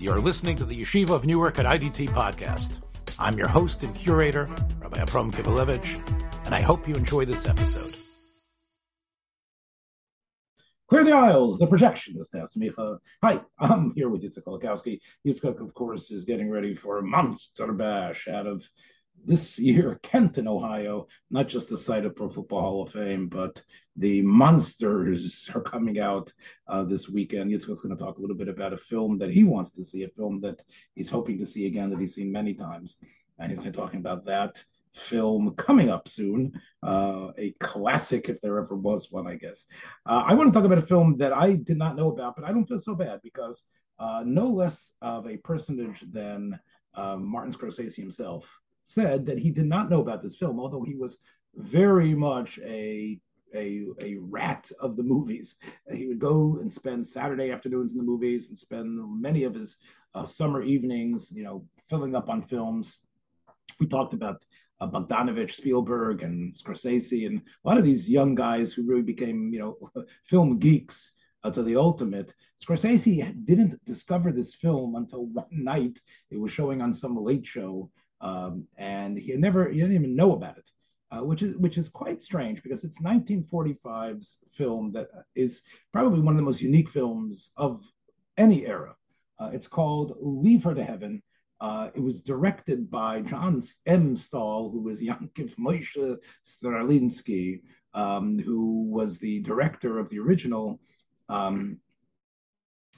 You're listening to the Yeshiva of Newark at IDT podcast. I'm your host and curator, Rabbi Abram Kibalevich, and I hope you enjoy this episode. Clear the aisles, the projectionist asked Micha. Uh, hi, I'm here with Yitzhak Kolakowski. Yitzhak, of course, is getting ready for a monster bash out of this year, Canton, Ohio, not just the site of Pro Football Hall of Fame, but the monsters are coming out uh, this weekend. Yitzhak's going to talk a little bit about a film that he wants to see, a film that he's hoping to see again that he's seen many times. And he's going to be talking about that film coming up soon, uh, a classic if there ever was one, I guess. Uh, I want to talk about a film that I did not know about, but I don't feel so bad because uh, no less of a personage than um, Martin Scorsese himself said that he did not know about this film, although he was very much a a, a rat of the movies. He would go and spend Saturday afternoons in the movies and spend many of his uh, summer evenings, you know, filling up on films. We talked about uh, Bogdanovich, Spielberg, and Scorsese, and a lot of these young guys who really became, you know, film geeks uh, to the ultimate. Scorsese didn't discover this film until one night. It was showing on some late show, um, and he never he didn't even know about it, uh, which is which is quite strange because it's 1945's film that is probably one of the most unique films of any era. Uh, it's called Leave Her to Heaven. Uh, it was directed by John M. Stahl, who was Yankiv Moshe Strelinsky, um, who was the director of the original um,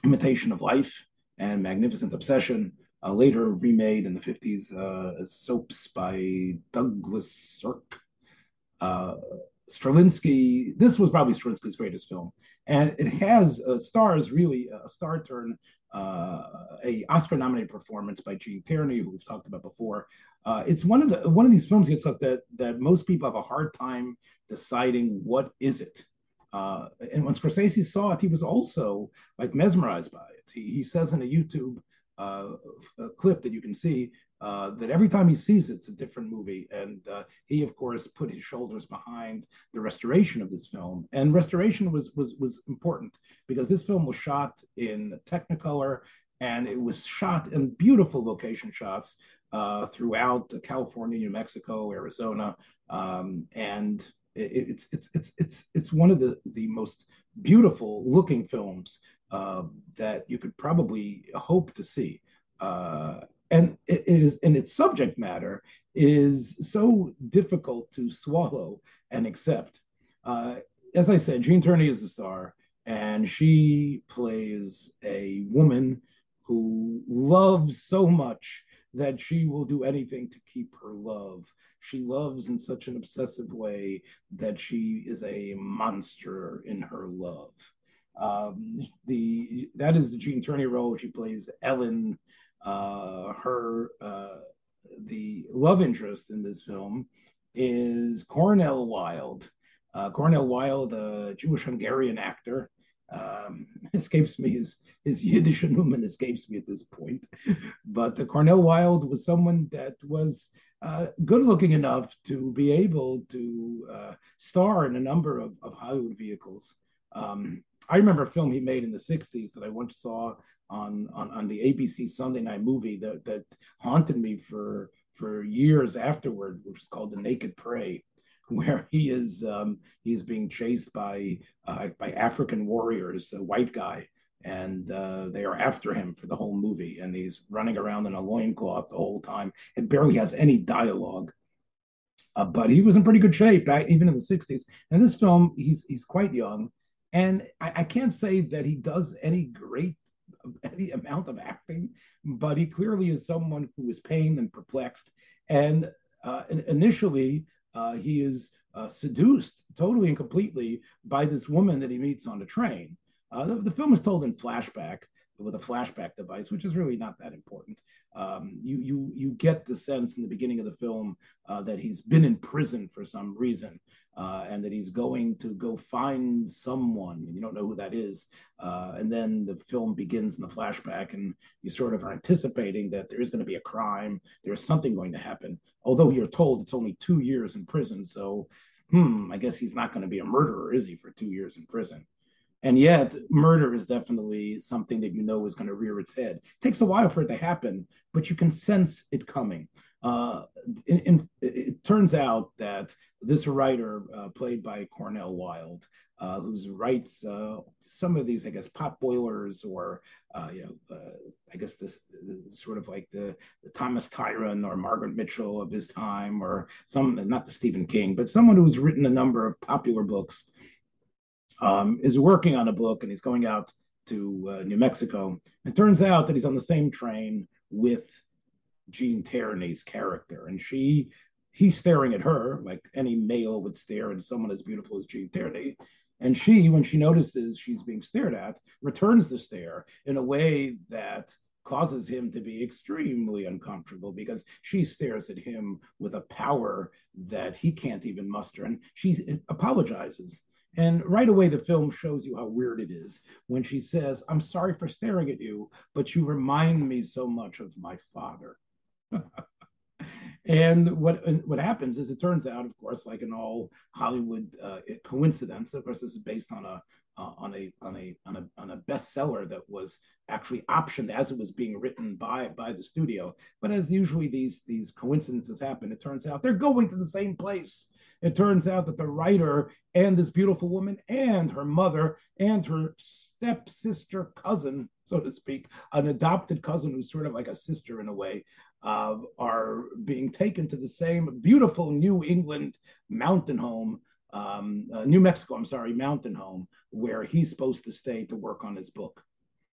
Imitation of Life and Magnificent Obsession, uh, later remade in the 50s uh, as soaps by Douglas Sirk. Uh, Strelinsky, this was probably Strelinsky's greatest film, and it has uh, stars really a star turn, uh, a Oscar-nominated performance by Gene Tierney, who we've talked about before. Uh, it's one of the one of these films gets up that that most people have a hard time deciding what is it. Uh, and when Scorsese saw it, he was also like mesmerized by it. He, he says in a YouTube uh, clip that you can see uh, that every time he sees it, it's a different movie. And uh, he, of course, put his shoulders behind the restoration of this film. And restoration was was was important because this film was shot in Technicolor and it was shot in beautiful location shots uh, throughout California, New Mexico, Arizona, um, and it, it's it's it's it's it's one of the the most beautiful looking films uh, that you could probably hope to see. Uh, and it, is, and its subject matter is so difficult to swallow and accept. Uh, as I said, Gene Tierney is the star, and she plays a woman who loves so much that she will do anything to keep her love. She loves in such an obsessive way that she is a monster in her love. Um, the that is the Gene Tierney role. She plays Ellen. Uh, her uh, the love interest in this film is Cornel Wilde. Uh, Cornel Wilde, a Jewish Hungarian actor, um, escapes me his his Yiddish numen escapes me at this point. But uh, Cornel Wilde was someone that was uh, good looking enough to be able to uh, star in a number of, of Hollywood vehicles. Um, I remember a film he made in the 60s that I once saw on, on, on the ABC Sunday night movie that, that haunted me for, for years afterward, which is called The Naked Prey, where he is um, he's being chased by uh, by African warriors, a white guy, and uh, they are after him for the whole movie, and he's running around in a loincloth the whole time and barely has any dialogue. Uh, but he was in pretty good shape even in the 60s. And this film, he's he's quite young, and I, I can't say that he does any great any amount of acting, but he clearly is someone who is pained and perplexed. And uh, initially, uh, he is uh, seduced totally and completely by this woman that he meets on the train. Uh, the, the, film is told in flashback with a flashback device, which is really not that important. Um, you you you get the sense in the beginning of the film uh, that he's been in prison for some reason, uh, and that he's going to go find someone, and you don't know who that is. Uh, and then the film begins in the flashback, and you sort of are anticipating that there is going to be a crime, there's something going to happen. Although you're told it's only two years in prison, so hmm, I guess he's not going to be a murderer, is he, for two years in prison? And yet, murder is definitely something that you know is going to rear its head. It takes a while for it to happen, but you can sense it coming. Uh, in, in, it turns out that this writer, uh, played by Cornel Wilde, uh, who writes uh, some of these, I guess, pot boilers or, uh, you know, I guess this, this, sort of like the, the, Thomas Tryon or Margaret Mitchell of his time, or some, not the Stephen King, but someone who's written a number of popular books, um, is working on a book and he's going out to New Mexico. It turns out that he's on the same train with Gene Tierney's character, and she he's staring at her like any male would stare at someone as beautiful as Gene Tierney. And she, when she notices she's being stared at, returns the stare in a way that causes him to be extremely uncomfortable because she stares at him with a power that he can't even muster. And she apologizes. And right away, the film shows you how weird it is when she says, I'm sorry for staring at you, but you remind me so much of my father. And what what happens is it turns out, of course, like in all Hollywood uh, coincidence, of course, this is based on a uh, on a on a on a on a bestseller that was actually optioned as it was being written by by the studio. But as usually these these coincidences happen, it turns out they're going to the same place. It turns out that the writer and this beautiful woman and her mother and her stepsister cousin, so to speak, an adopted cousin who's sort of like a sister in a way, uh, are being taken to the same beautiful New England mountain home, um, uh, New Mexico, I'm sorry, mountain home, where he's supposed to stay to work on his book.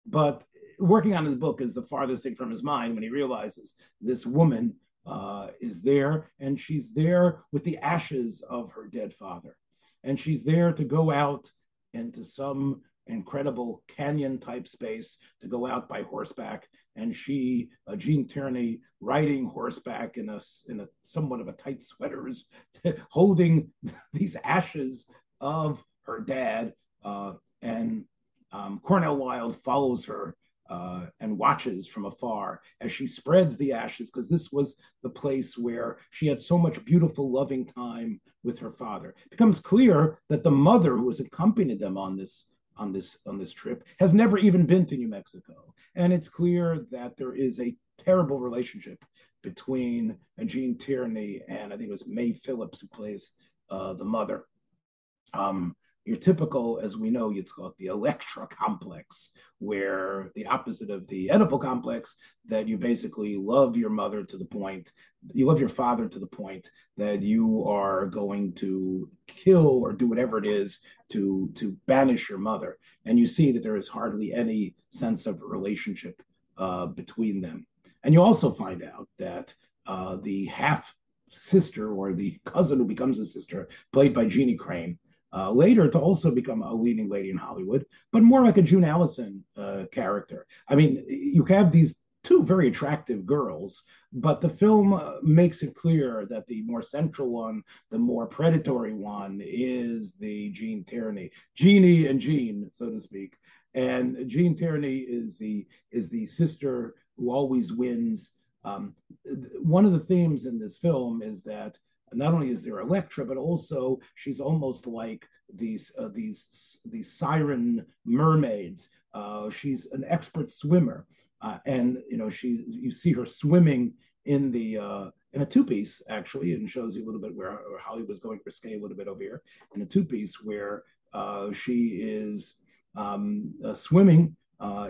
But working on his book is the farthest thing from his mind when he realizes this woman uh, is there and she's there with the ashes of her dead father. And she's there to go out into some incredible canyon type space to go out by horseback. And she, uh, Gene Tierney, riding horseback in a in a somewhat of a tight sweaters, holding these ashes of her dad. Uh, and um, Cornel Wilde follows her uh, and watches from afar as she spreads the ashes, because this was the place where she had so much beautiful, loving time with her father. It becomes clear that the mother who has accompanied them on this on this on this trip has never even been to New Mexico, and it's clear that there is a terrible relationship between Gene Tierney and I think it was Mae Phillips who plays uh, the mother. Um, your typical, as we know, called the Electra complex, where the opposite of the Oedipal complex, that you basically love your mother to the point, you love your father to the point that you are going to kill or do whatever it is to to banish your mother, and you see that there is hardly any sense of relationship uh, between them, and you also find out that uh, the half sister or the cousin who becomes a sister, played by Jeannie Crain uh, later to also become a leading lady in Hollywood, but more like a June Allyson uh, character. I mean, you have these two very attractive girls, but the film uh, makes it clear that the more central one, the more predatory one, is the Gene Tierney, Jeannie and Jean, so to speak. And Gene Tierney is the is the sister who always wins. Um, one of the themes in this film is that not only is there Electra, but also she's almost like these uh, these these siren mermaids. Uh, she's an expert swimmer, uh, and you know she you see her swimming in the uh, in a two piece actually, and shows you a little bit where Holly was going risque a little bit over here in a two piece where uh, she is um, uh, swimming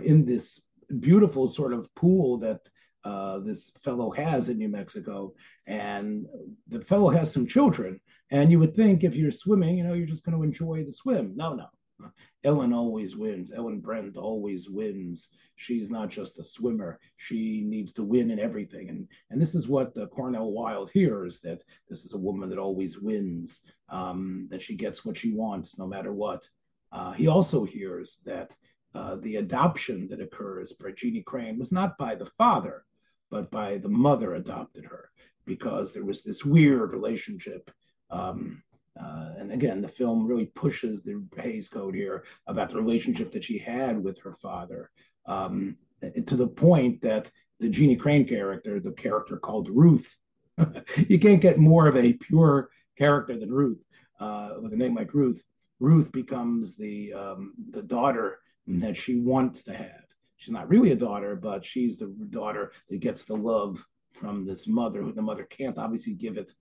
in this beautiful sort of pool that uh, this fellow has in New Mexico, and the fellow has some children. And you would think if you're swimming, you know, you're just going to enjoy the swim. No, no. Ellen always wins. Ellen Brent always wins. She's not just a swimmer. She needs to win in everything. And and this is what uh, Cornel Wilde hears that this is a woman that always wins, um, that she gets what she wants no matter what. Uh, he also hears that uh, the adoption that occurs by Jeannie Crain was not by the father, but by the mother adopted her because there was this weird relationship. Um, uh, and again, the film really pushes the Hays Code here about the relationship that she had with her father um, to the point that the Jeannie Crain character, the character called Ruth, you can't get more of a pure character than Ruth uh, with a name like Ruth. Ruth becomes the um, the daughter that she wants to have. She's not really a daughter, but she's the daughter that gets the love from this mother, who the mother can't obviously give it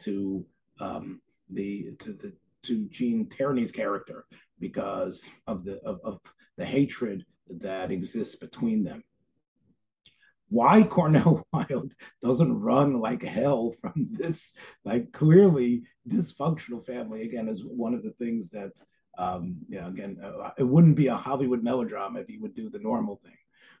to um, the to the to Gene Tierney's character because of the of, of the hatred that exists between them. Why Cornel Wilde doesn't run like hell from this like clearly dysfunctional family again is one of the things that um, you know again uh, it wouldn't be a Hollywood melodrama if he would do the normal thing.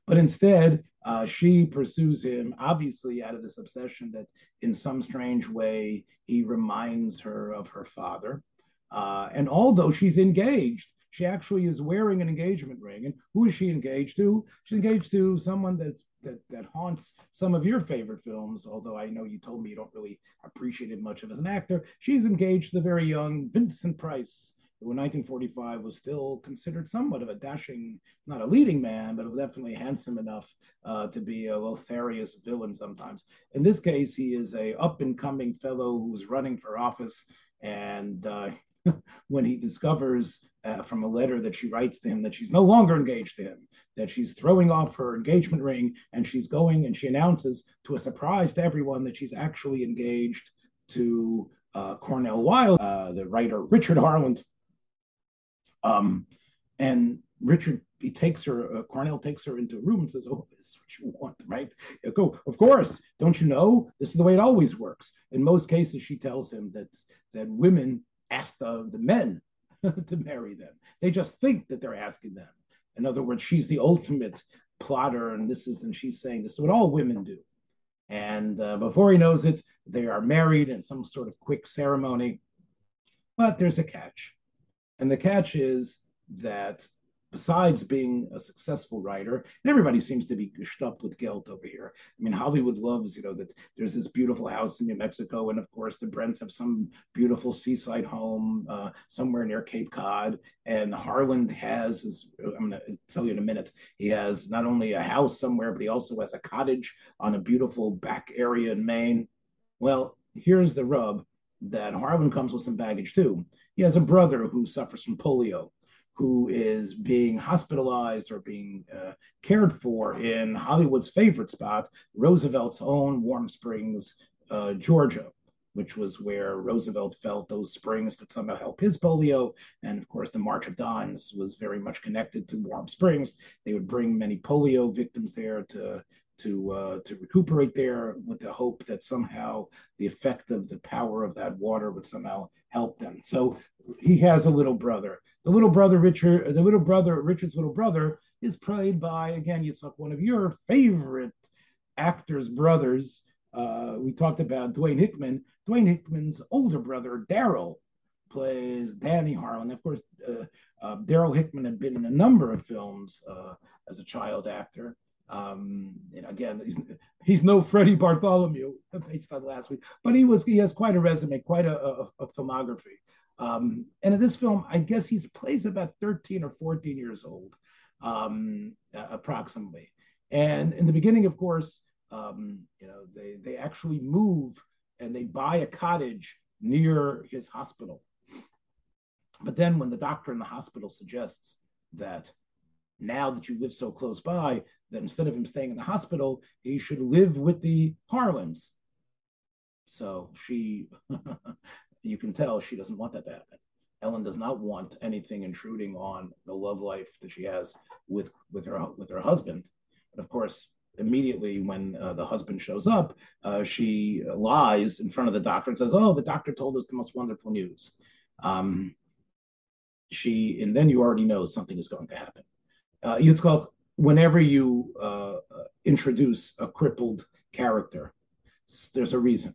But instead, uh, she pursues him, obviously out of this obsession that in some strange way he reminds her of her father. Uh, and although she's engaged, she actually is wearing an engagement ring. And who is she engaged to? She's engaged to someone that's, that, that haunts some of your favorite films, although I know you told me you don't really appreciate him much of as an actor. She's engaged to the very young Vincent Price, 1945 was still considered somewhat of a dashing, not a leading man, but definitely handsome enough uh, to be a Lotharius villain sometimes. In this case, he is a up and coming fellow who's running for office, and uh, when he discovers uh, from a letter that she writes to him that she's no longer engaged to him, that she's throwing off her engagement ring, and she's going and she announces to a surprise to everyone that she's actually engaged to uh, Cornel Wilde, uh, the writer Richard Harland, um, and Richard, he takes her, uh, Cornel takes her into a room and says, Oh, this is what you want, right? You go, of course, don't you know? This is the way it always works. In most cases, she tells him that that women ask the, the men to marry them. They just think that they're asking them. In other words, she's the ultimate plotter, and this is, and she's saying this is what all women do. And uh, before he knows it, they are married in some sort of quick ceremony. But there's a catch and the catch is that besides being a successful writer, and everybody seems to be gushed up with guilt over here. I mean, Hollywood loves, you know, that there's this beautiful house in New Mexico, and of course the Brents have some beautiful seaside home uh, somewhere near Cape Cod, and Harland has, as I'm going to tell you in a minute, he has not only a house somewhere, but he also has a cottage on a beautiful back area in Maine. Well, here's the rub that Harland comes with some baggage too. He has a brother who suffers from polio, who is being hospitalized or being uh, cared for in Hollywood's favorite spot, Roosevelt's own Warm Springs, uh, Georgia, which was where Roosevelt felt those springs could somehow help his polio. And of course, the March of Dimes was very much connected to Warm Springs. They would bring many polio victims there to to uh, to recuperate there with the hope that somehow the effect of the power of that water would somehow help them. So he has a little brother. The little brother Richard, the little brother Richard's little brother is played by again, like one of your favorite actors' brothers. Uh, we talked about Dwayne Hickman. Dwayne Hickman's older brother Darryl plays Danny Harland. Of course, uh, uh, Darryl Hickman had been in a number of films uh, as a child actor. Um, and again, he's, he's no Freddie Bartholomew based on last week, but he was he has quite a resume, quite a, a, a filmography. Um, and in this film, I guess he plays about 13 or 14 years old, um, approximately. And in the beginning, of course, um, you know, they they actually move and they buy a cottage near his hospital. But then, when the doctor in the hospital suggests that now that you live so close by, that instead of him staying in the hospital, he should live with the Harlands. So she, you can tell she doesn't want that to happen. Ellen does not want anything intruding on the love life that she has with with her with her husband. But of course, immediately when uh, the husband shows up, uh, she lies in front of the doctor and says, "Oh, the doctor told us the most wonderful news." Um, she and then you already know something is going to happen. Uh, Yitzchak whenever you uh, introduce a crippled character, there's a reason.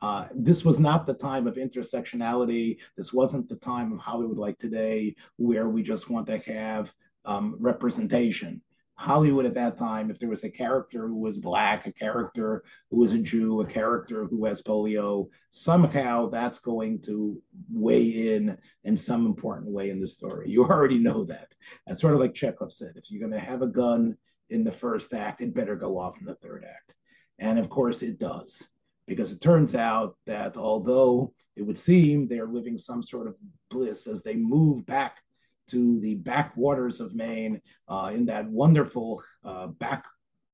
Uh, this was not the time of intersectionality. This wasn't the time of Hollywood like today, where we just want to have um, representation. Hollywood at that time, if there was a character who was black, a character who was a Jew, a character who has polio, somehow that's going to weigh in in some important way in the story. You already know that. That's sort of like Chekhov said if you're going to have a gun in the first act, it better go off in the third act. And of course, it does. because it turns out that although it would seem they are living some sort of bliss as they move back to the backwaters of Maine uh, in that wonderful uh, back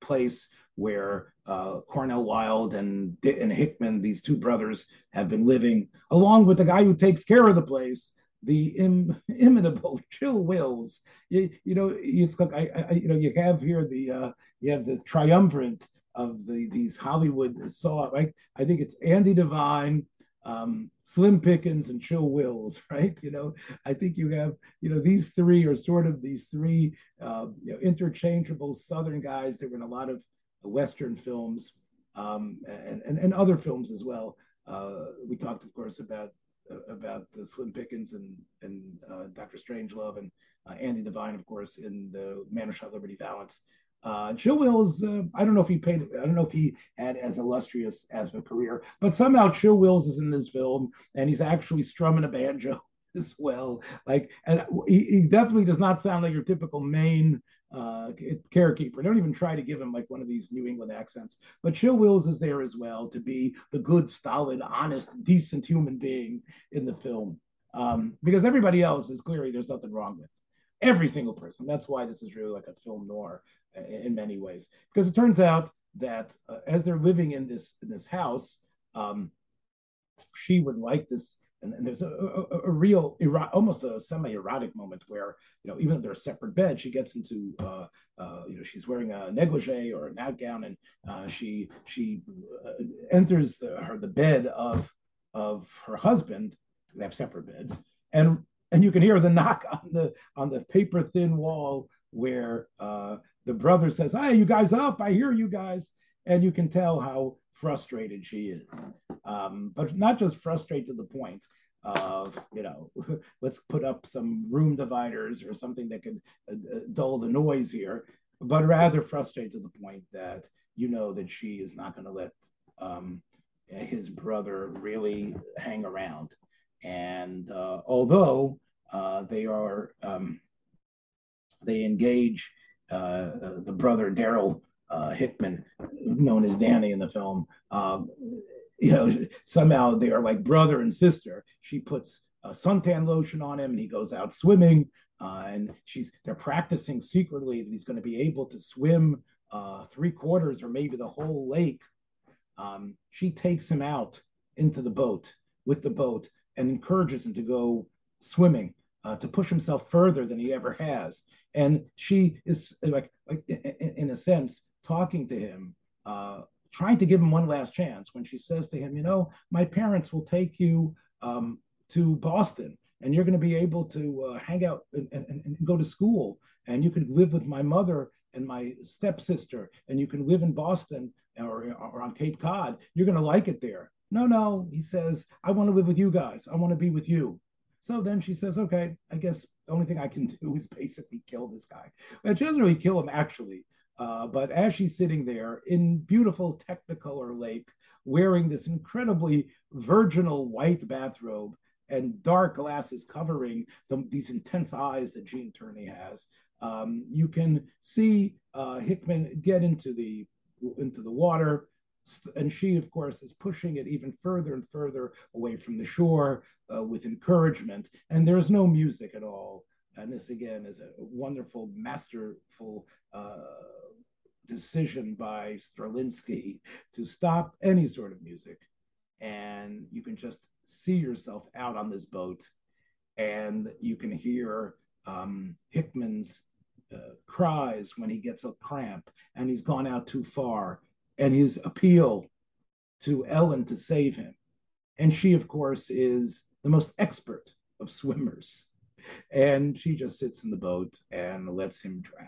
place where uh, Cornel Wilde and, and Hickman, these two brothers, have been living, along with the guy who takes care of the place, the Im, imitable Chill Wills. You, you know, it's like I, I, you know, you have here the uh, you have the triumvirate of the these Hollywood saw. Right? I think it's Andy Devine, um, Slim Pickens, and Chill Wills. Right? You know, I think you have you know these three are sort of these three uh, you know, interchangeable Southern guys. They were in a lot of Western films um, and, and and other films as well. Uh, we talked, of course, about about uh, Slim Pickens and and uh, Doctor Strangelove and uh, Andy Devine, of course, in the Man Who Shot Liberty Valance. Uh, Chill Wills, uh, I don't know if he paid, I don't know if he had as illustrious as a career, but somehow Chill Wills is in this film and he's actually strumming a banjo as well. Like, and he, he definitely does not sound like your typical Maine uh. Don't even try to give him like one of these New England accents. But Chill Wills is there as well to be the good, stolid, honest, decent human being in the film. Um, because everybody else is clearly there's something wrong with every single person. That's why this is really like a film noir in many ways. Because it turns out that uh, as they're living in this in this house, um, she would like this and, and there's a, a, a real ero- almost a semi-erotic moment where you know even if they're separate beds she gets into uh, uh, you know she's wearing a negligee or a nightgown and uh, she she uh, enters the, her the bed of of her husband they have separate beds and and you can hear the knock on the on the paper thin wall where uh, the brother says hey you guys up i hear you guys and you can tell how frustrated she is. Um, but not just frustrated to the point of, you know, let's put up some room dividers or something that could uh, uh, dull the noise here, but rather frustrated to the point that you know that she is not going to let um, his brother really hang around. And uh, although uh, they are, um, they engage uh, the brother Darryl Hickman, known as Danny in the film, um, you know, somehow they are like brother and sister. She puts suntan lotion on him, and he goes out swimming. Uh, and she's they're practicing secretly that he's going to be able to swim uh, three quarters or maybe the whole lake. Um, she takes him out into the boat with the boat and encourages him to go swimming uh, to push himself further than he ever has. And she is like, like in, a sense, talking to him, uh, trying to give him one last chance when she says to him, You know, my parents will take you um, to Boston and you're going to be able to uh, hang out and, and, and, go to school and you can live with my mother and my stepsister and you can live in Boston or, or on Cape Cod. You're going to like it there. No, no, he says, I want to live with you guys. I want to be with you. So then she says, okay, I guess the only thing I can do is basically kill this guy. But she doesn't really kill him actually. Uh, but as she's sitting there in beautiful Technicolor lake, wearing this incredibly virginal white bathrobe and dark glasses covering the, these intense eyes that Gene Tierney has, um, you can see uh, Hickman get into the into the water, and she, of course, is pushing it even further and further away from the shore uh, with encouragement. And there's no music at all. And this again is a wonderful, masterful uh, decision by Strelinsky to stop any sort of music. And you can just see yourself out on this boat, and you can hear um, Hickman's uh, cries when he gets a cramp and he's gone out too far, and his appeal to Ellen to save him. And she, of course, is the most expert of swimmers. And she just sits in the boat and lets him drown.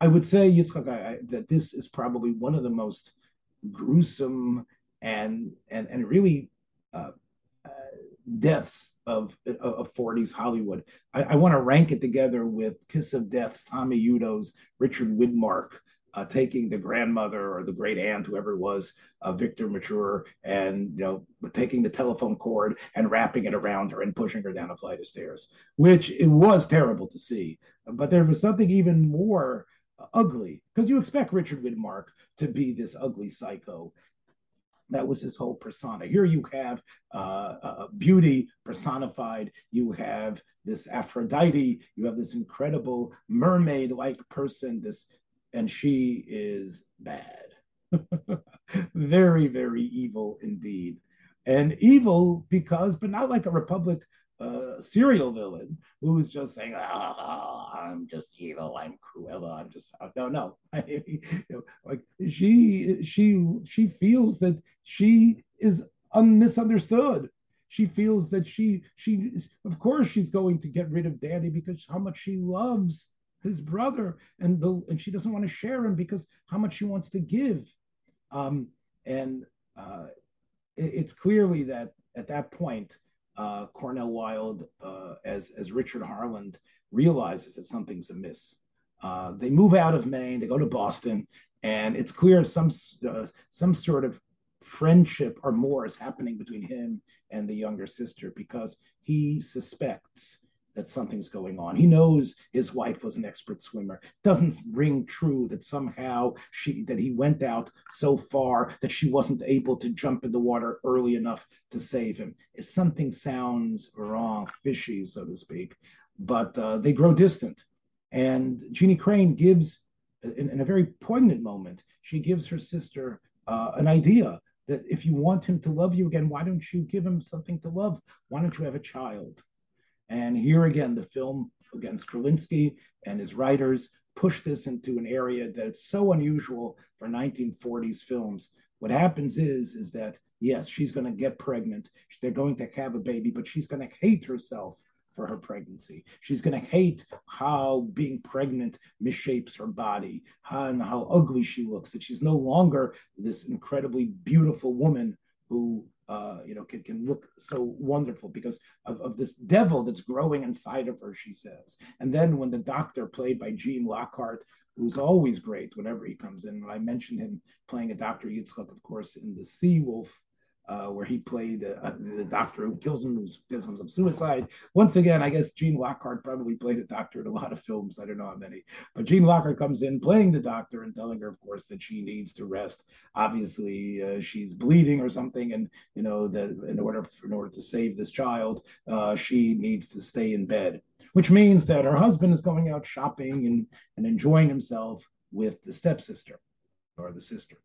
I would say, Yitzchak, I, I, that this is probably one of the most gruesome and and and really uh, uh, deaths of of 40s Hollywood. I, I want to rank it together with Kiss of Death's Tommy Udo's Richard Widmark uh, taking the grandmother or the great aunt, whoever it was, uh, Victor Mature, and you know taking the telephone cord and wrapping it around her and pushing her down a flight of stairs, which it was terrible to see. But there was something even more ugly because you expect Richard Widmark to be this ugly psycho. that was his whole persona. Here you have uh, beauty personified. You have this Aphrodite. You have this incredible mermaid-like person. This, and she is bad, very, very evil indeed, and evil because, but not like a Republic uh, serial villain who's just saying, oh, I'm just evil, I'm Cruella, I'm just no, no. like she, she, she feels that she is un- misunderstood. She feels that she, she, of course, she's going to get rid of Daddy because how much she loves his brother, and the, and she doesn't want to share him because how much she wants to give. Um, and uh, it, it's clearly that at that point uh, Cornel Wilde, uh, as as Richard Harland realizes that something's amiss. Uh, they move out of Maine, they go to Boston, and it's clear some uh, some sort of friendship or more is happening between him and the younger sister because he suspects that something's going on. He knows his wife was an expert swimmer. Doesn't ring true that somehow she that he went out so far that she wasn't able to jump in the water early enough to save him. If something sounds wrong, fishy, so to speak. But uh, they grow distant, and Jeannie Crain gives, in, in, a very poignant moment, she gives her sister uh, an idea that if you want him to love you again, why don't you give him something to love? Why don't you have a child? And here again, the film against Strelinsky and his writers push this into an area that's so unusual for 1940s films. What happens is, is that yes, she's going to get pregnant. They're going to have a baby, but she's going to hate herself for her pregnancy. She's going to hate how being pregnant misshapes her body, how, and how ugly she looks. That she's no longer this incredibly beautiful woman who uh, you know, can, can look so wonderful because of, of this devil that's growing inside of her, she says. And then when the doctor, played by Gene Lockhart, who's always great whenever he comes in, I mentioned him playing a Dr. Yitzchak, of course, in The Sea Wolf, uh, where he played uh, the doctor who kills him, who does some suicide. Once again, I guess Gene Lockhart probably played a doctor in a lot of films. I don't know how many, but Gene Lockhart comes in playing the doctor and telling her, of course, that she needs to rest. Obviously, uh, she's bleeding or something, and you know that in order in order to save this child, uh, she needs to stay in bed. Which means that her husband is going out shopping and, and enjoying himself with the stepsister or the sister,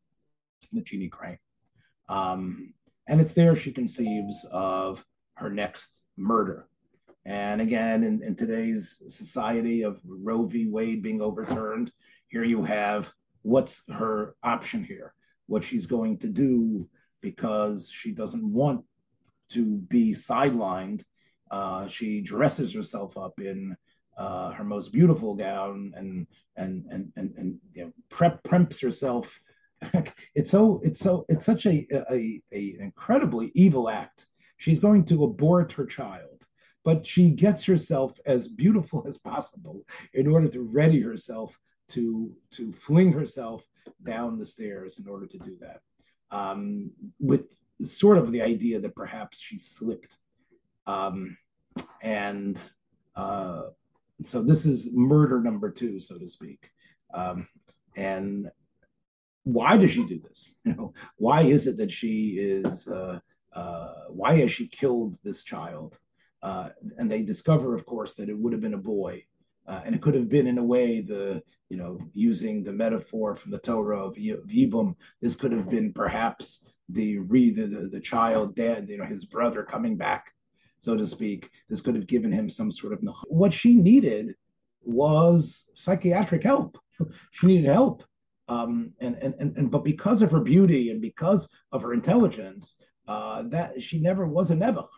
the Jeannie Crain. Um, and it's there she conceives of her next murder. And again, in, in today's society of Roe v. Wade being overturned, here you have what's her option here, what she's going to do because she doesn't want to be sidelined. Uh, she dresses herself up in uh, her most beautiful gown and and and and, and you know, prep preps herself it's so it's so it's such a, a, a incredibly evil act. She's going to abort her child, but she gets herself as beautiful as possible in order to ready herself to to fling herself down the stairs in order to do that. Um, with sort of the idea that perhaps she slipped. Um, and uh, so this is murder number two, so to speak. Um, and why does she do this? You know, why is it that she is? Uh, uh, why has she killed this child? Uh, and they discover, of course, that it would have been a boy, uh, and it could have been in a way the you know using the metaphor from the Torah of Yibum. This could have been perhaps the re the, the, the child dead, you know, his brother coming back, so to speak. This could have given him some sort of what she needed was psychiatric help. She needed help um, and, and, and, and, but because of her beauty and because of her intelligence, uh, that she never was a Nebuch.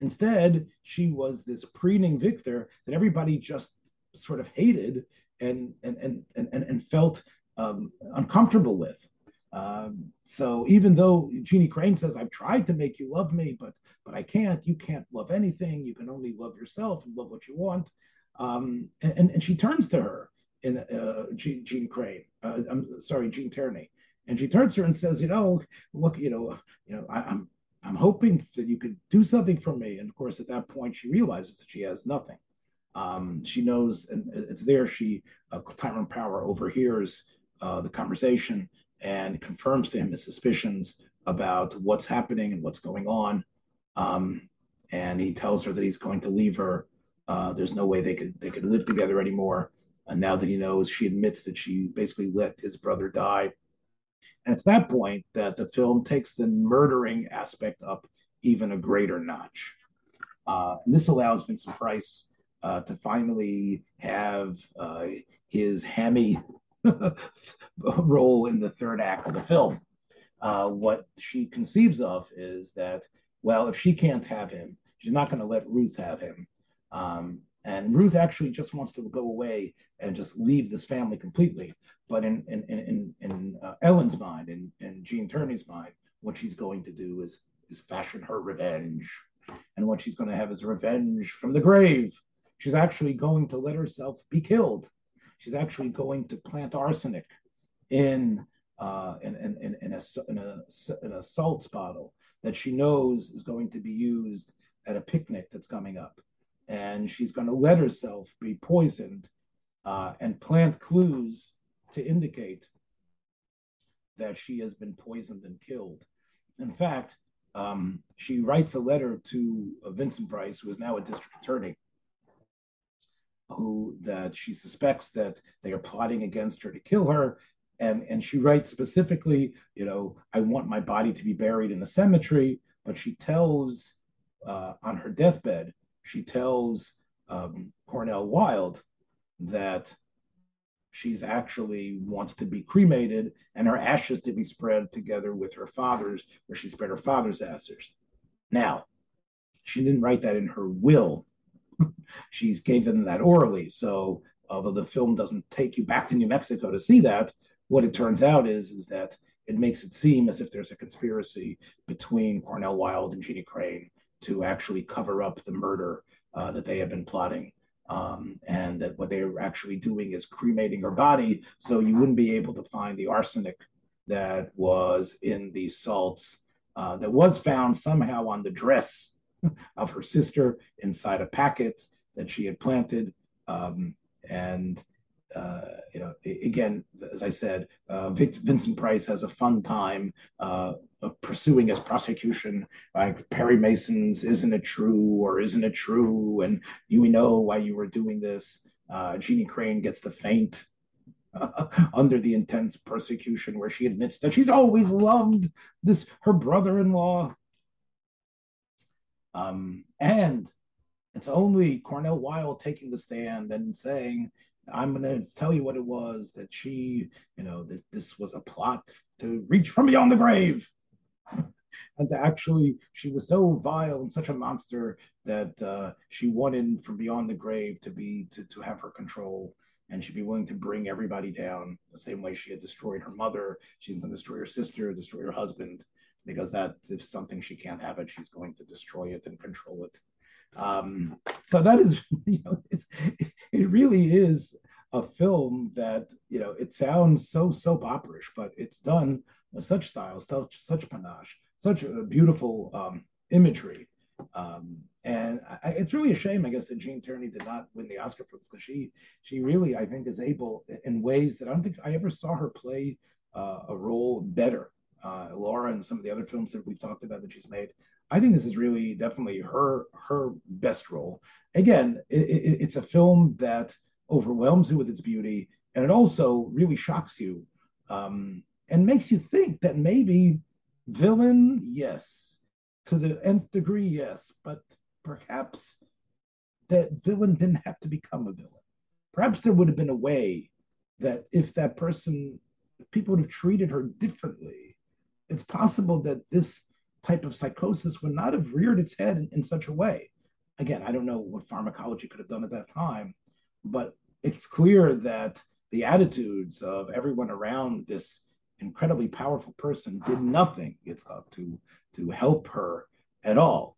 Instead, she was this preening victor that everybody just sort of hated and and and and, and felt um, uncomfortable with. Um, so even though Jeannie Crain says, "I've tried to make you love me, but but I can't. You can't love anything. You can only love yourself and love what you want." Um, and, and she turns to her in uh, Jean, Jean Crain. Uh, I'm sorry, Gene Tierney, and she turns to her and says, "You know, look, you know, you know, I, I'm I'm hoping that you could do something for me." And of course, at that point, she realizes that she has nothing. Um, she knows, and it's there. She uh, Tyrone Power overhears uh, the conversation and confirms to him his suspicions about what's happening and what's going on. Um, and he tells her that he's going to leave her. Uh, there's no way they could they could live together anymore. And now that he knows, she admits that she basically let his brother die. And it's that point that the film takes the murdering aspect up even a greater notch. Uh, and this allows Vincent Price uh, to finally have uh, his hammy role in the third act of the film. Uh, what she conceives of is that, well, if she can't have him, she's not going to let Ruth have him. Um, and Ruth actually just wants to go away and just leave this family completely. But in in in, in uh, Ellen's mind, in, in Gene Tierney's mind, what she's going to do is is fashion her revenge. And what she's going to have is revenge from the grave. She's actually going to let herself be killed. She's actually going to plant arsenic in uh, in, in, in, a, in, a, in a salts bottle that she knows is going to be used at a picnic that's coming up. And she's going to let herself be poisoned uh, and plant clues to indicate that she has been poisoned and killed. In fact, um, she writes a letter to uh, Vincent Price, who is now a district attorney, who that she suspects that they are plotting against her to kill her. And, and she writes specifically, you know, I want my body to be buried in the cemetery. But she tells uh, on her deathbed, she tells um, Cornel Wilde that she's actually wants to be cremated and her ashes to be spread together with her father's, where she spread her father's ashes. Now, she didn't write that in her will. she gave them that orally. So, although the film doesn't take you back to New Mexico to see that, what it turns out is is that it makes it seem as if there's a conspiracy between Cornel Wilde and Jeannie Crain to actually cover up the murder uh, that they have been plotting um, and that what they were actually doing is cremating her body so you wouldn't be able to find the arsenic that was in the salts uh, that was found somehow on the dress of her sister inside a packet that she had planted. Um, and uh, you know, again, as I said, uh, Vincent Price has a fun time uh, pursuing his prosecution. Like Perry Mason's, isn't it true or isn't it true? And you know why you were doing this. Uh, Jeannie Crain gets to faint under the intense persecution, where she admits that she's always loved this her brother-in-law. Um, and it's only Cornel Wilde taking the stand and saying, I'm going to tell you what it was that she, you know, that this was a plot to reach from beyond the grave. and to actually, she was so vile and such a monster that uh, she wanted from beyond the grave to be, to, to have her control. And she'd be willing to bring everybody down the same way she had destroyed her mother. She's going to destroy her sister, destroy her husband, because that if something she can't have it, she's going to destroy it and control it. Um, so that is, you know, it really is a film that, you know, it sounds so soap operish, but it's done with such style, such, such panache, such a beautiful um, imagery. Um, and I, it's really a shame, I guess, that Gene Tierney did not win the Oscar for this because she, she really, I think, is able in ways that I don't think I ever saw her play uh, a role better. Uh, Laura and some of the other films that we've talked about that she's made, I think this is really definitely her her best role. Again, it, it, it's a film that overwhelms you with its beauty, and it also really shocks you um, and makes you think that maybe villain, yes, to the nth degree, yes, but perhaps that villain didn't have to become a villain. Perhaps there would have been a way that if that person, people would have treated her differently. It's possible that this type of psychosis would not have reared its head in, in such a way. Again, I don't know what pharmacology could have done at that time, but it's clear that the attitudes of everyone around this incredibly powerful person did nothing Yitzchak, to to help her at all,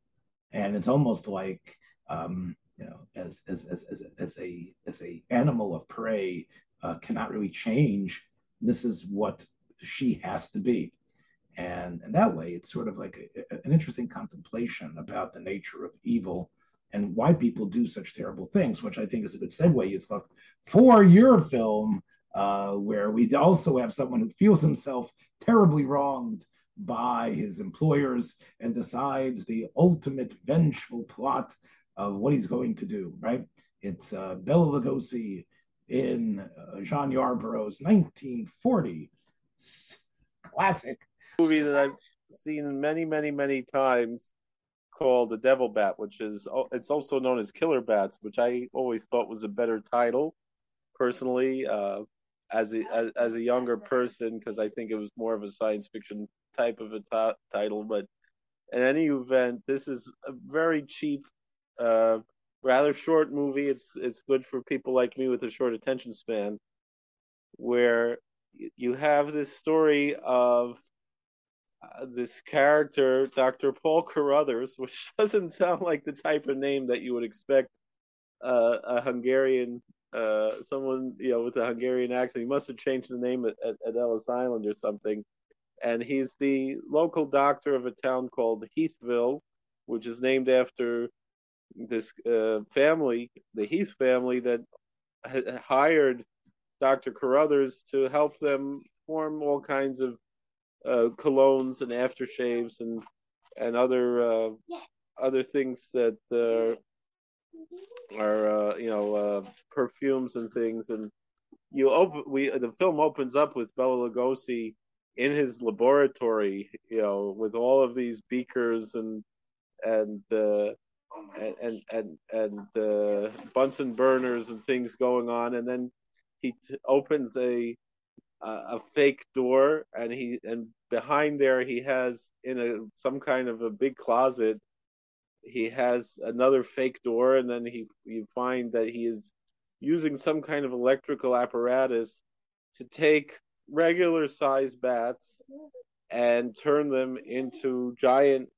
and it's almost like um, you know, as as as as, as a as a animal of prey uh, cannot really change. This is what she has to be. And, and that way, it's sort of like a, an interesting contemplation about the nature of evil and why people do such terrible things, which I think is a good segue. Like for your film, uh, where we also have someone who feels himself terribly wronged by his employers and decides the ultimate vengeful plot of what he's going to do, right? It's uh, Bela Lugosi in uh, John Yarbrough's 1940 classic movie that I've seen many, many, many times called The Devil Bat, which is it's also known as Killer Bats, which I always thought was a better title, personally, uh, as a as, as, a younger person, because I think it was more of a science fiction type of a t- title. But in any event, this is a very cheap, uh, rather short movie. It's it's good for people like me with a short attention span, where you have this story of uh, this character, Dr. Paul Carruthers, which doesn't sound like the type of name that you would expect uh, a Hungarian, uh, someone you know with a Hungarian accent. He must have changed the name at, at, Ellis Island or something. And he's the local doctor of a town called Heathville, which is named after this uh, family, the Heath family, that hired Dr. Carruthers to help them form all kinds of uh, colognes and aftershaves and and other uh, other things that uh, are uh, you know uh, perfumes and things. And you open we the film opens up with Bela Lugosi in his laboratory, you know, with all of these beakers and and uh, and and and, and uh, Bunsen burners and things going on, and then he t- opens a a fake door, and he and behind there he has in a some kind of a big closet. He has another fake door, and then he you find that he is using some kind of electrical apparatus to take regular sized bats and turn them into giant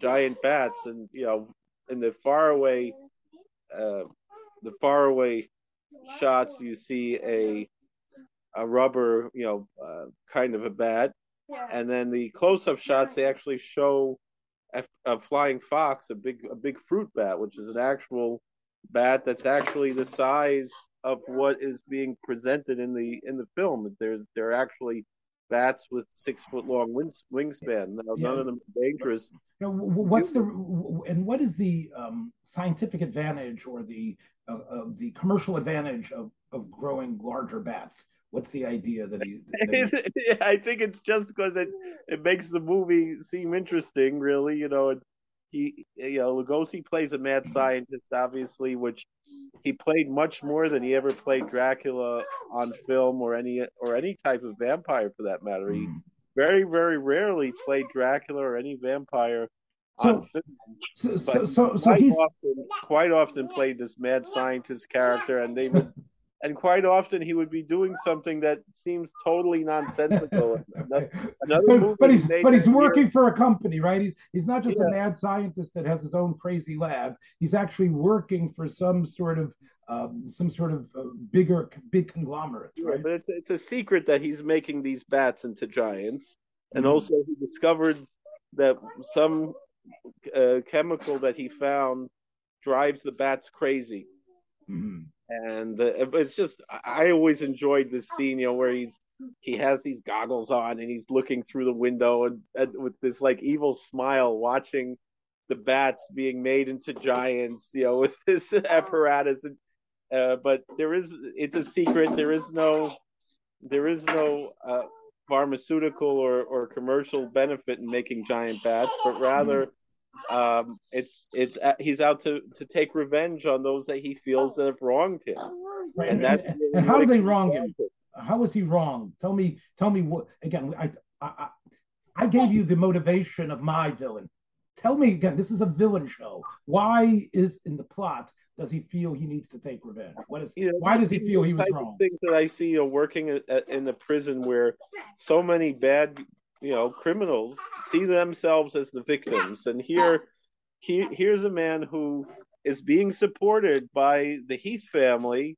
giant bats and you know in the far away uh, the far away shots you see a a rubber, you know, uh, kind of a bat. Yeah. And then the close-up shots, they actually show a, a, flying fox, a big, a big fruit bat, which is an actual bat that's actually the size of what is being presented in the in the film. They're they're actually bats with six foot long wingspan. Now, yeah. None of them are dangerous. Now, what's the and what is the um, scientific advantage or the uh, uh, the commercial advantage of of growing larger bats? What's the idea that he? That he... I think it's just because it it makes the movie seem interesting. Really, you know, he you know Lugosi plays a mad scientist, obviously, which he played much more than he ever played Dracula on film or any or any type of vampire for that matter. He mm. very very rarely played Dracula or any vampire so, on film. So, so, so, so he's often, quite often played this mad scientist character, and they would and quite often he would be doing something that seems totally nonsensical. Another but, but, he's but he's working year. for a company, right? He's he's not just yeah. a mad scientist that has his own crazy lab. He's actually working for some sort of um, some sort of uh, bigger big conglomerate, right? Yeah, but it's it's a secret that he's making these bats into giants, and mm-hmm. also he discovered that some uh, chemical that he found drives the bats crazy. Mm-hmm and uh, it's just I always enjoyed this scene, you know, where he's he has these goggles on and he's looking through the window and, and with this like evil smile, watching the bats being made into giants, you know, with this apparatus. And, uh, but there is it's a secret. There is no there is no uh, pharmaceutical or, or commercial benefit in making giant bats, but rather um, it's it's uh, he's out to to take revenge on those that he feels that have wronged him. Right. And, and, and, and how did they wrong him? How was he wrong? Tell me, tell me what again. I, I I gave you the motivation of my villain. Tell me again. This is a villain show. Why is in the plot does he feel he needs to take revenge? What is? You know, why does he feel he was wrong? Things that I see you know, working at, in the prison where so many bad you know criminals see themselves as the victims. And here he, here's a man who is being supported by the Heath family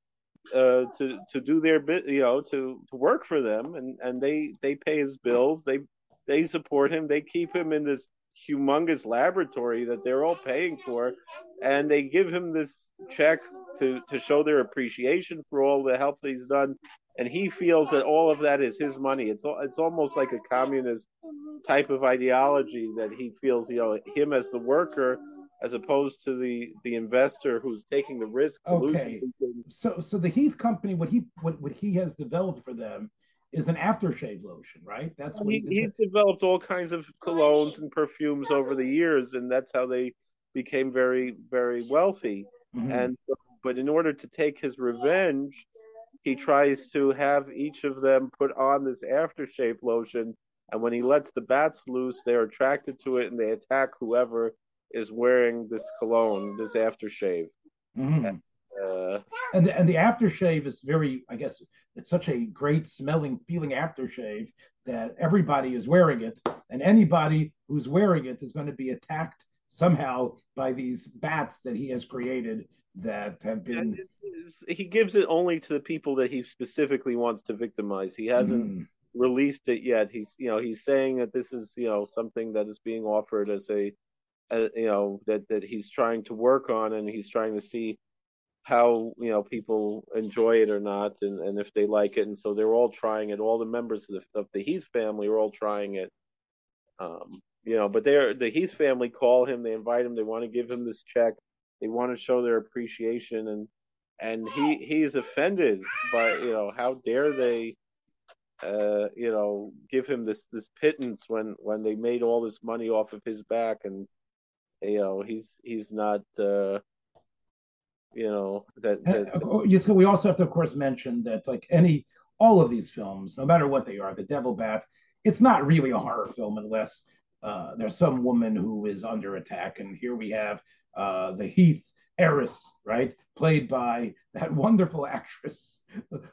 uh, to to do their bit, you know, to to work for them, and and they they pay his bills, they they support him, they keep him in this humongous laboratory that they're all paying for, and they give him this check to to show their appreciation for all the help that he's done and he feels that all of that is his money. It's it's almost like a communist type of ideology that he feels, you know, him as the worker, as opposed to the the investor who's taking the risk. okay. So so the Heath Company, what he what what he has developed for them is an aftershave lotion, right? That's what he, he he's developed all kinds of colognes and perfumes over the years, and that's how they became very very wealthy. Mm-hmm. And but in order to take his revenge, he tries to have each of them put on this aftershave lotion. And when he lets the bats loose, they're attracted to it and they attack whoever is wearing this cologne, this aftershave. Mm-hmm. And, uh, and the, and the aftershave is very, I guess, it's such a great smelling, feeling aftershave that everybody is wearing it, and anybody who's wearing it is going to be attacked somehow by these bats that he has created that have been. He gives it only to the people that he specifically wants to victimize. He hasn't mm. released it yet. He's, you know, he's saying that this is, you know, something that is being offered as a, you know, that that he's trying to work on, and he's trying to see how you know people enjoy it or not, and and if they like it. And so they're all trying it. All the members of the, of the Heath family are all trying it. Um, you know, but they're the Heath family call him. They invite him. They want to give him this check they want to show their appreciation and and he he's offended by you know how dare they uh you know give him this this pittance when when they made all this money off of his back and you know he's he's not uh you know that, that uh, you so we also have to of course mention that like any all of these films no matter what they are the devil bat it's not really a horror film unless uh, there's some woman who is under attack. And here we have uh, the Heath heiress, right? Played by that wonderful actress,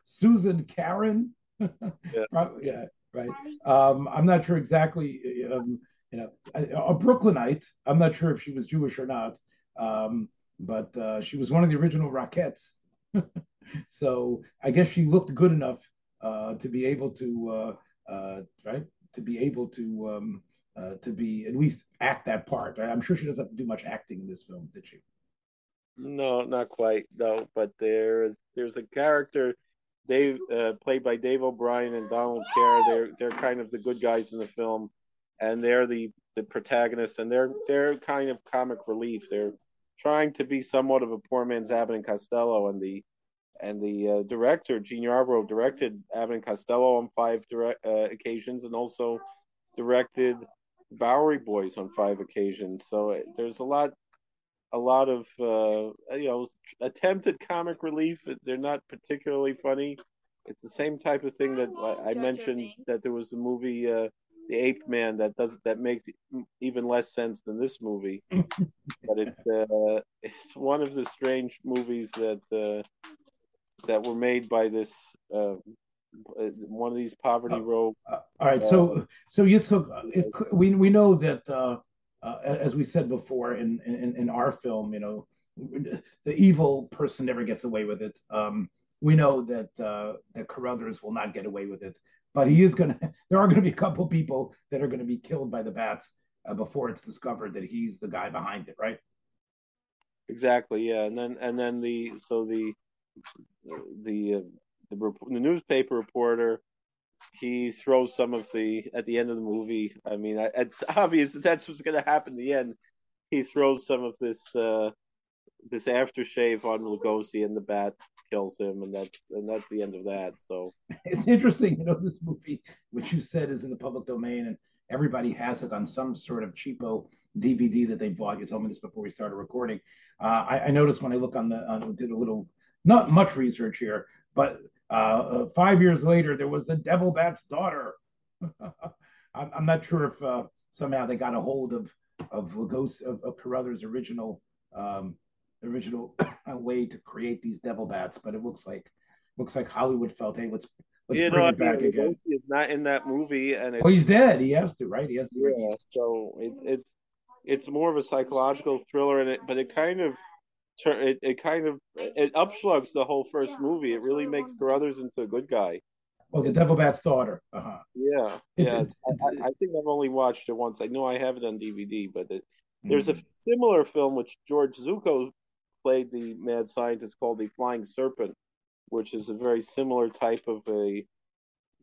Suzanne Kaaren. yeah. yeah, right. Um, I'm not sure exactly, um, you know, a Brooklynite. I'm not sure if she was Jewish or not, um, but uh, she was one of the original Rockettes. so I guess she looked good enough uh, to be able to, uh, uh right, to be able to um, uh, to be at least act that part. I'm sure she doesn't have to do much acting in this film, did she? No, not quite. No, but there is there's a character, Dave, uh, played by Dave O'Brien and Donald Kerr. They're they're kind of the good guys in the film, and they're the the protagonists, and they're they're kind of comic relief. They're trying to be somewhat of a poor man's Abbott and Costello, and the and the uh, director Jean Yarbrough directed Abbott and Costello on five direct, uh, occasions, and also directed Bowery Boys on five occasions. So there's a lot, a lot of uh, you know attempted comic relief. They're not particularly funny. It's the same type of thing that I, I mentioned that there was a movie, uh, The Ape Man, that does that makes even less sense than this movie. but it's uh, it's one of the strange movies that uh, that were made by this uh, one of these poverty row. Uh, all right, so so Yitzchok, if, we we know that uh, uh, as we said before in, in in our film, you know, the evil person never gets away with it. Um, we know that uh, that Carruthers will not get away with it, but he is gonna. There are going to be a couple people that are going to be killed by the bats uh, before it's discovered that he's the guy behind it, right? Exactly. Yeah, and then and then the so the the the, the newspaper reporter he throws some of the at the end of the movie. I mean, it's obvious that that's what's going to happen in the end. He throws some of this uh, this aftershave on Lugosi, and the bat kills him, and that's and that's the end of that. So it's interesting, you know, this movie, which you said is in the public domain, and everybody has it on some sort of cheapo DVD that they bought. You told me this before we started recording. Uh, I, I, noticed when I look on the did a little not much research here, but uh, five years later, there was the Devil Bat's daughter. I'm, I'm, not sure if uh, somehow they got a hold of of Lugos of, of Carruthers' original um, original way to create these Devil Bats, but it looks like looks like Hollywood felt, hey, let's let's you bring know, it back mean, again. He's not in that movie, and oh, he's dead. He has to, right? He has to. Yeah, so it, it's it's more of a psychological thriller, in it, but it kind of it, it kind of it upslugs the whole first movie. It really makes Carruthers into a good guy. Oh, the Devil Bat's daughter. Uh-huh. Yeah, yeah. I, I, think I've only watched it once. I know I have it on DVD, but it, mm-hmm. there's a hmm. similar film which George Zucco played the mad scientist called The Flying Serpent, which is a very similar type of a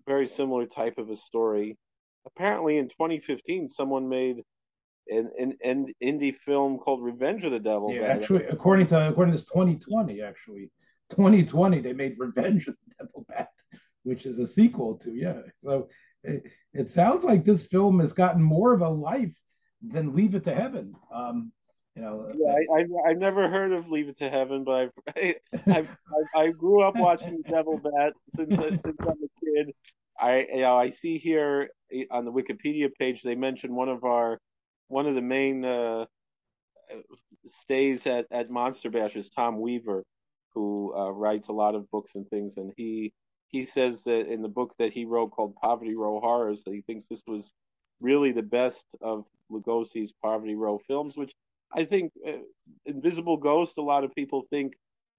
very similar type of a story. apparently in 2015 someone made an, an, an indie film called Revenge of the Devil. Yeah, actually, according to according to this 2020, actually 2020 they made Revenge of the Devil Bat, which is a sequel to yeah. So it, it sounds like this film has gotten more of a life than Leave It to Heaven. Um, you know, yeah, I, I I never heard of Leave It to Heaven, but I I, I, I grew up watching Devil Bat since since I'm a kid. I you know I see here on the Wikipedia page they mention one of our one of the main uh, stays at at Monster Bash is Tom Weaver, who uh, writes a lot of books and things, and he he says that in the book that he wrote called Poverty Row Horrors that he thinks this was really the best of Lugosi's Poverty Row films, which I think uh, Invisible Ghost, a lot of people think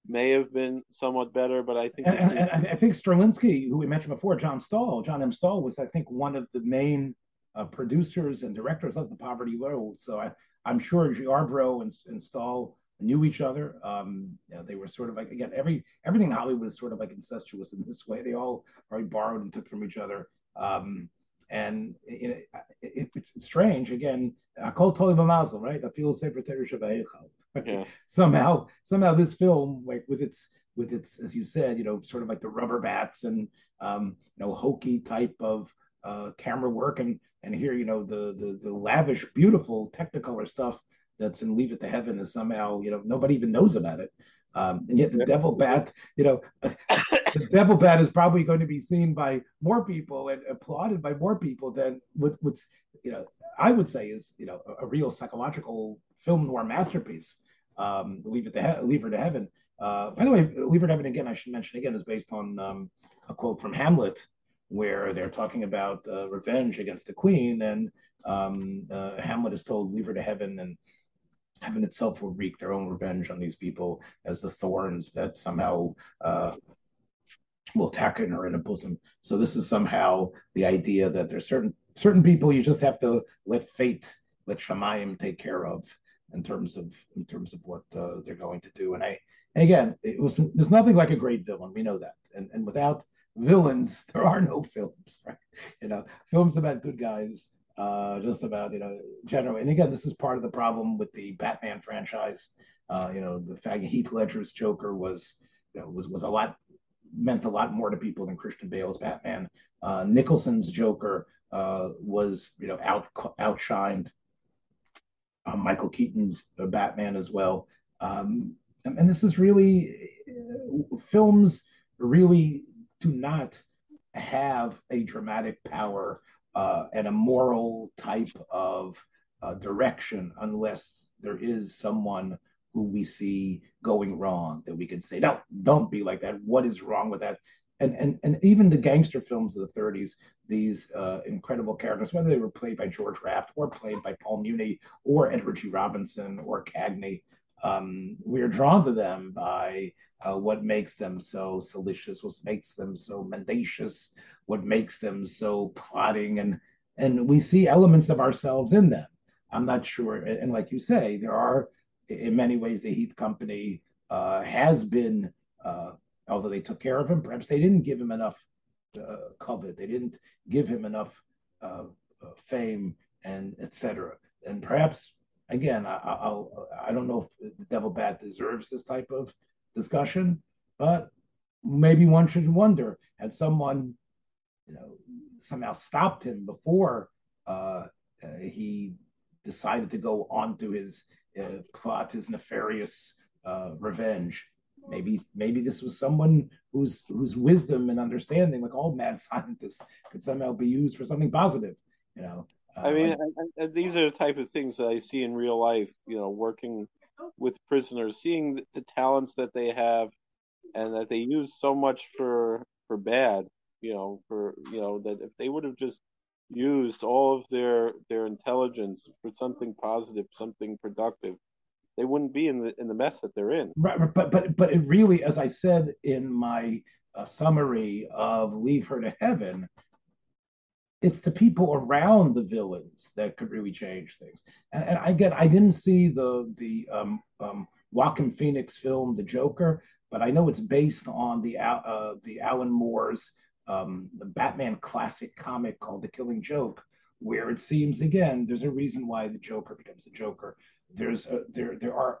may have been somewhat better, but I think and, and I think Strelinsky, who we mentioned before, John Stahl, John M. Stahl was I think one of the main uh, producers and directors of the Poverty Row. So I, I'm sure Yarbrough and, and Stahl knew each other. Um, you know, they were sort of like again every everything in Hollywood is sort of like incestuous in this way. They all probably borrowed and took from each other. Um, and it, it, it's, strange again. I call Toli Mazel, right? I feel yeah. Somehow, somehow this film, like with its with its, as you said, you know, sort of like the rubber bats and um, you know, hokey type of uh, camera work, and and here, you know, the the the lavish, beautiful Technicolor stuff that's in Leave It to Heaven is somehow, you know, nobody even knows about it. Um, and yet the devil bat, you know, the devil bat is probably going to be seen by more people and applauded by more people than with what's, you know, I would say is, you know, a, a real psychological film noir masterpiece. Um, Leave it to he- Leave her to heaven. Uh, by the way, Leave her to heaven again. I should mention again is based on um, a quote from Hamlet, where they're talking about uh, revenge against the queen, and um, uh, Hamlet is told, "Leave her to heaven," and heaven itself will wreak their own revenge on these people as the thorns that somehow uh, will in her in a bosom. So this is somehow the idea that there's certain certain people you just have to let fate, let Shamayim take care of in terms of in terms of what uh, they're going to do. And I and again, it was there's nothing like a great villain. We know that. And and without villains, there are no films, right? You know, films about good guys uh, just about you know generally. And again, this is part of the problem with the Batman franchise. Uh, you know, the fact Heath Ledger's Joker was you know, was was a lot meant a lot more to people than Christian Bale's Batman. Uh, Nicholson's Joker uh, was you know out outshined uh, Michael Keaton's Batman as well. Um, and, and this is really films really not have a dramatic power uh, and a moral type of uh, direction unless there is someone who we see going wrong that we can say, no, don't be like that. What is wrong with that? And and and even the gangster films of the 30s, these uh, incredible characters, whether they were played by George Raft or played by Paul Muni or Edward G. Robinson or Cagney, um, we are drawn to them by uh, what makes them so salacious, what makes them so mendacious, what makes them so plotting, and and we see elements of ourselves in them. I'm not sure, and like you say, there are in many ways the Heath Company uh, has been, uh, although they took care of him, perhaps they didn't give him enough uh, kavod, they didn't give him enough uh, uh, fame, and etc. And perhaps again, I, I'll I don't know if the Devil Bat deserves this type of discussion, but maybe one should wonder had someone, you know, somehow stopped him before uh, uh, he decided to go on to his uh, plot, his nefarious uh, revenge. Maybe maybe this was someone whose whose wisdom and understanding, like all mad scientists, could somehow be used for something positive. You know. I mean, like, and, and these are the type of things that I see in real life. You know, working with prisoners, seeing the talents that they have, and that they use so much for for bad. You know, for you know that if they would have just used all of their their intelligence for something positive, something productive, they wouldn't be in the in the mess that they're in. Right, but but but it really, as I said in my uh, summary of Leave Her to Heaven, it's the people around the villains that could really change things. And, and again, I didn't see the the um, um, Joaquin Phoenix film, The Joker, but I know it's based on the uh, the Alan Moore's um, the Batman classic comic called The Killing Joke, where it seems again there's a reason why the Joker becomes the Joker. There's a, there there are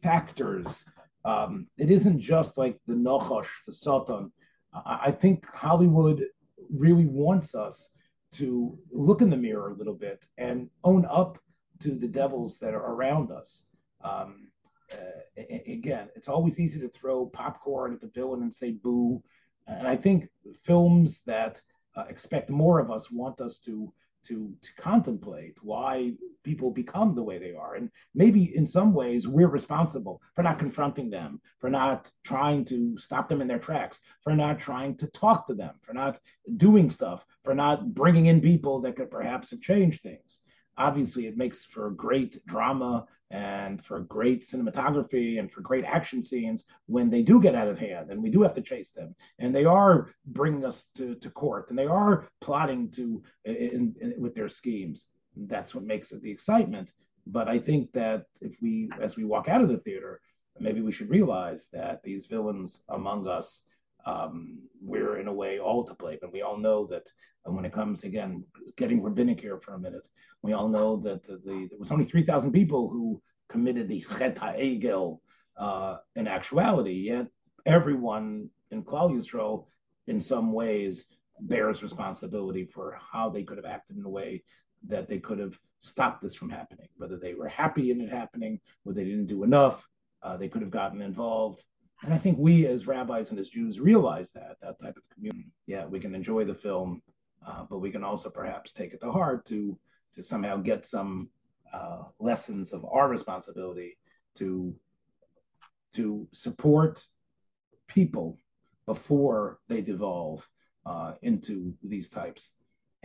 factors. Um, it isn't just like the Nachash, the Satan. I, I think Hollywood really wants us to look in the mirror a little bit and own up to the devils that are around us. Um, uh, again, it's always easy to throw popcorn at the villain and say boo. And I think films that uh, expect more of us want us to to to contemplate why people become the way they are. And maybe in some ways we're responsible for not confronting them for not trying to stop them in their tracks for not trying to talk to them for not doing stuff for not bringing in people that could perhaps have changed things obviously it makes for great drama and for great cinematography and for great action scenes when they do get out of hand and we do have to chase them. And they are bringing us to, to court and they are plotting to in, in, with their schemes. That's what makes it the excitement. But i think that if we as we walk out of the theater maybe we should realize that these villains among us um, we're in a way all to blame. And we all know that when it comes, again, getting rabbinic here for a minute, we all know that the, the there was only 3,000 people who committed the Chet HaEgel uh, in actuality, yet everyone in Klal Yisrael, in some ways, bears responsibility for how they could have acted in a way that they could have stopped this from happening. Whether they were happy in it happening, whether they didn't do enough, uh, they could have gotten involved. And I think we as rabbis and as Jews realize that, that type of community. Yeah, we can enjoy the film, uh, but we can also perhaps take it to heart to, to somehow get some uh, lessons of our responsibility to, to support people before they devolve uh, into these types.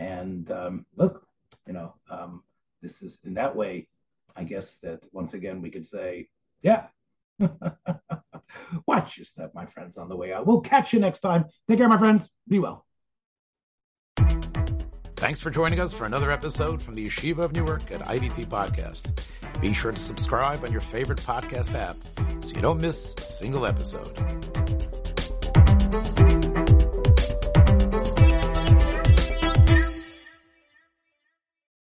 And um, look, you know, um, this is in that way, I guess that once again we could say, yeah, Watch your step, my friends, on the way out. We'll catch you next time. Take care, my friends. Be well. Thanks for joining us for another episode from the Yeshiva of Newark at IDT Podcast. Be sure to subscribe on your favorite podcast app so you don't miss a single episode.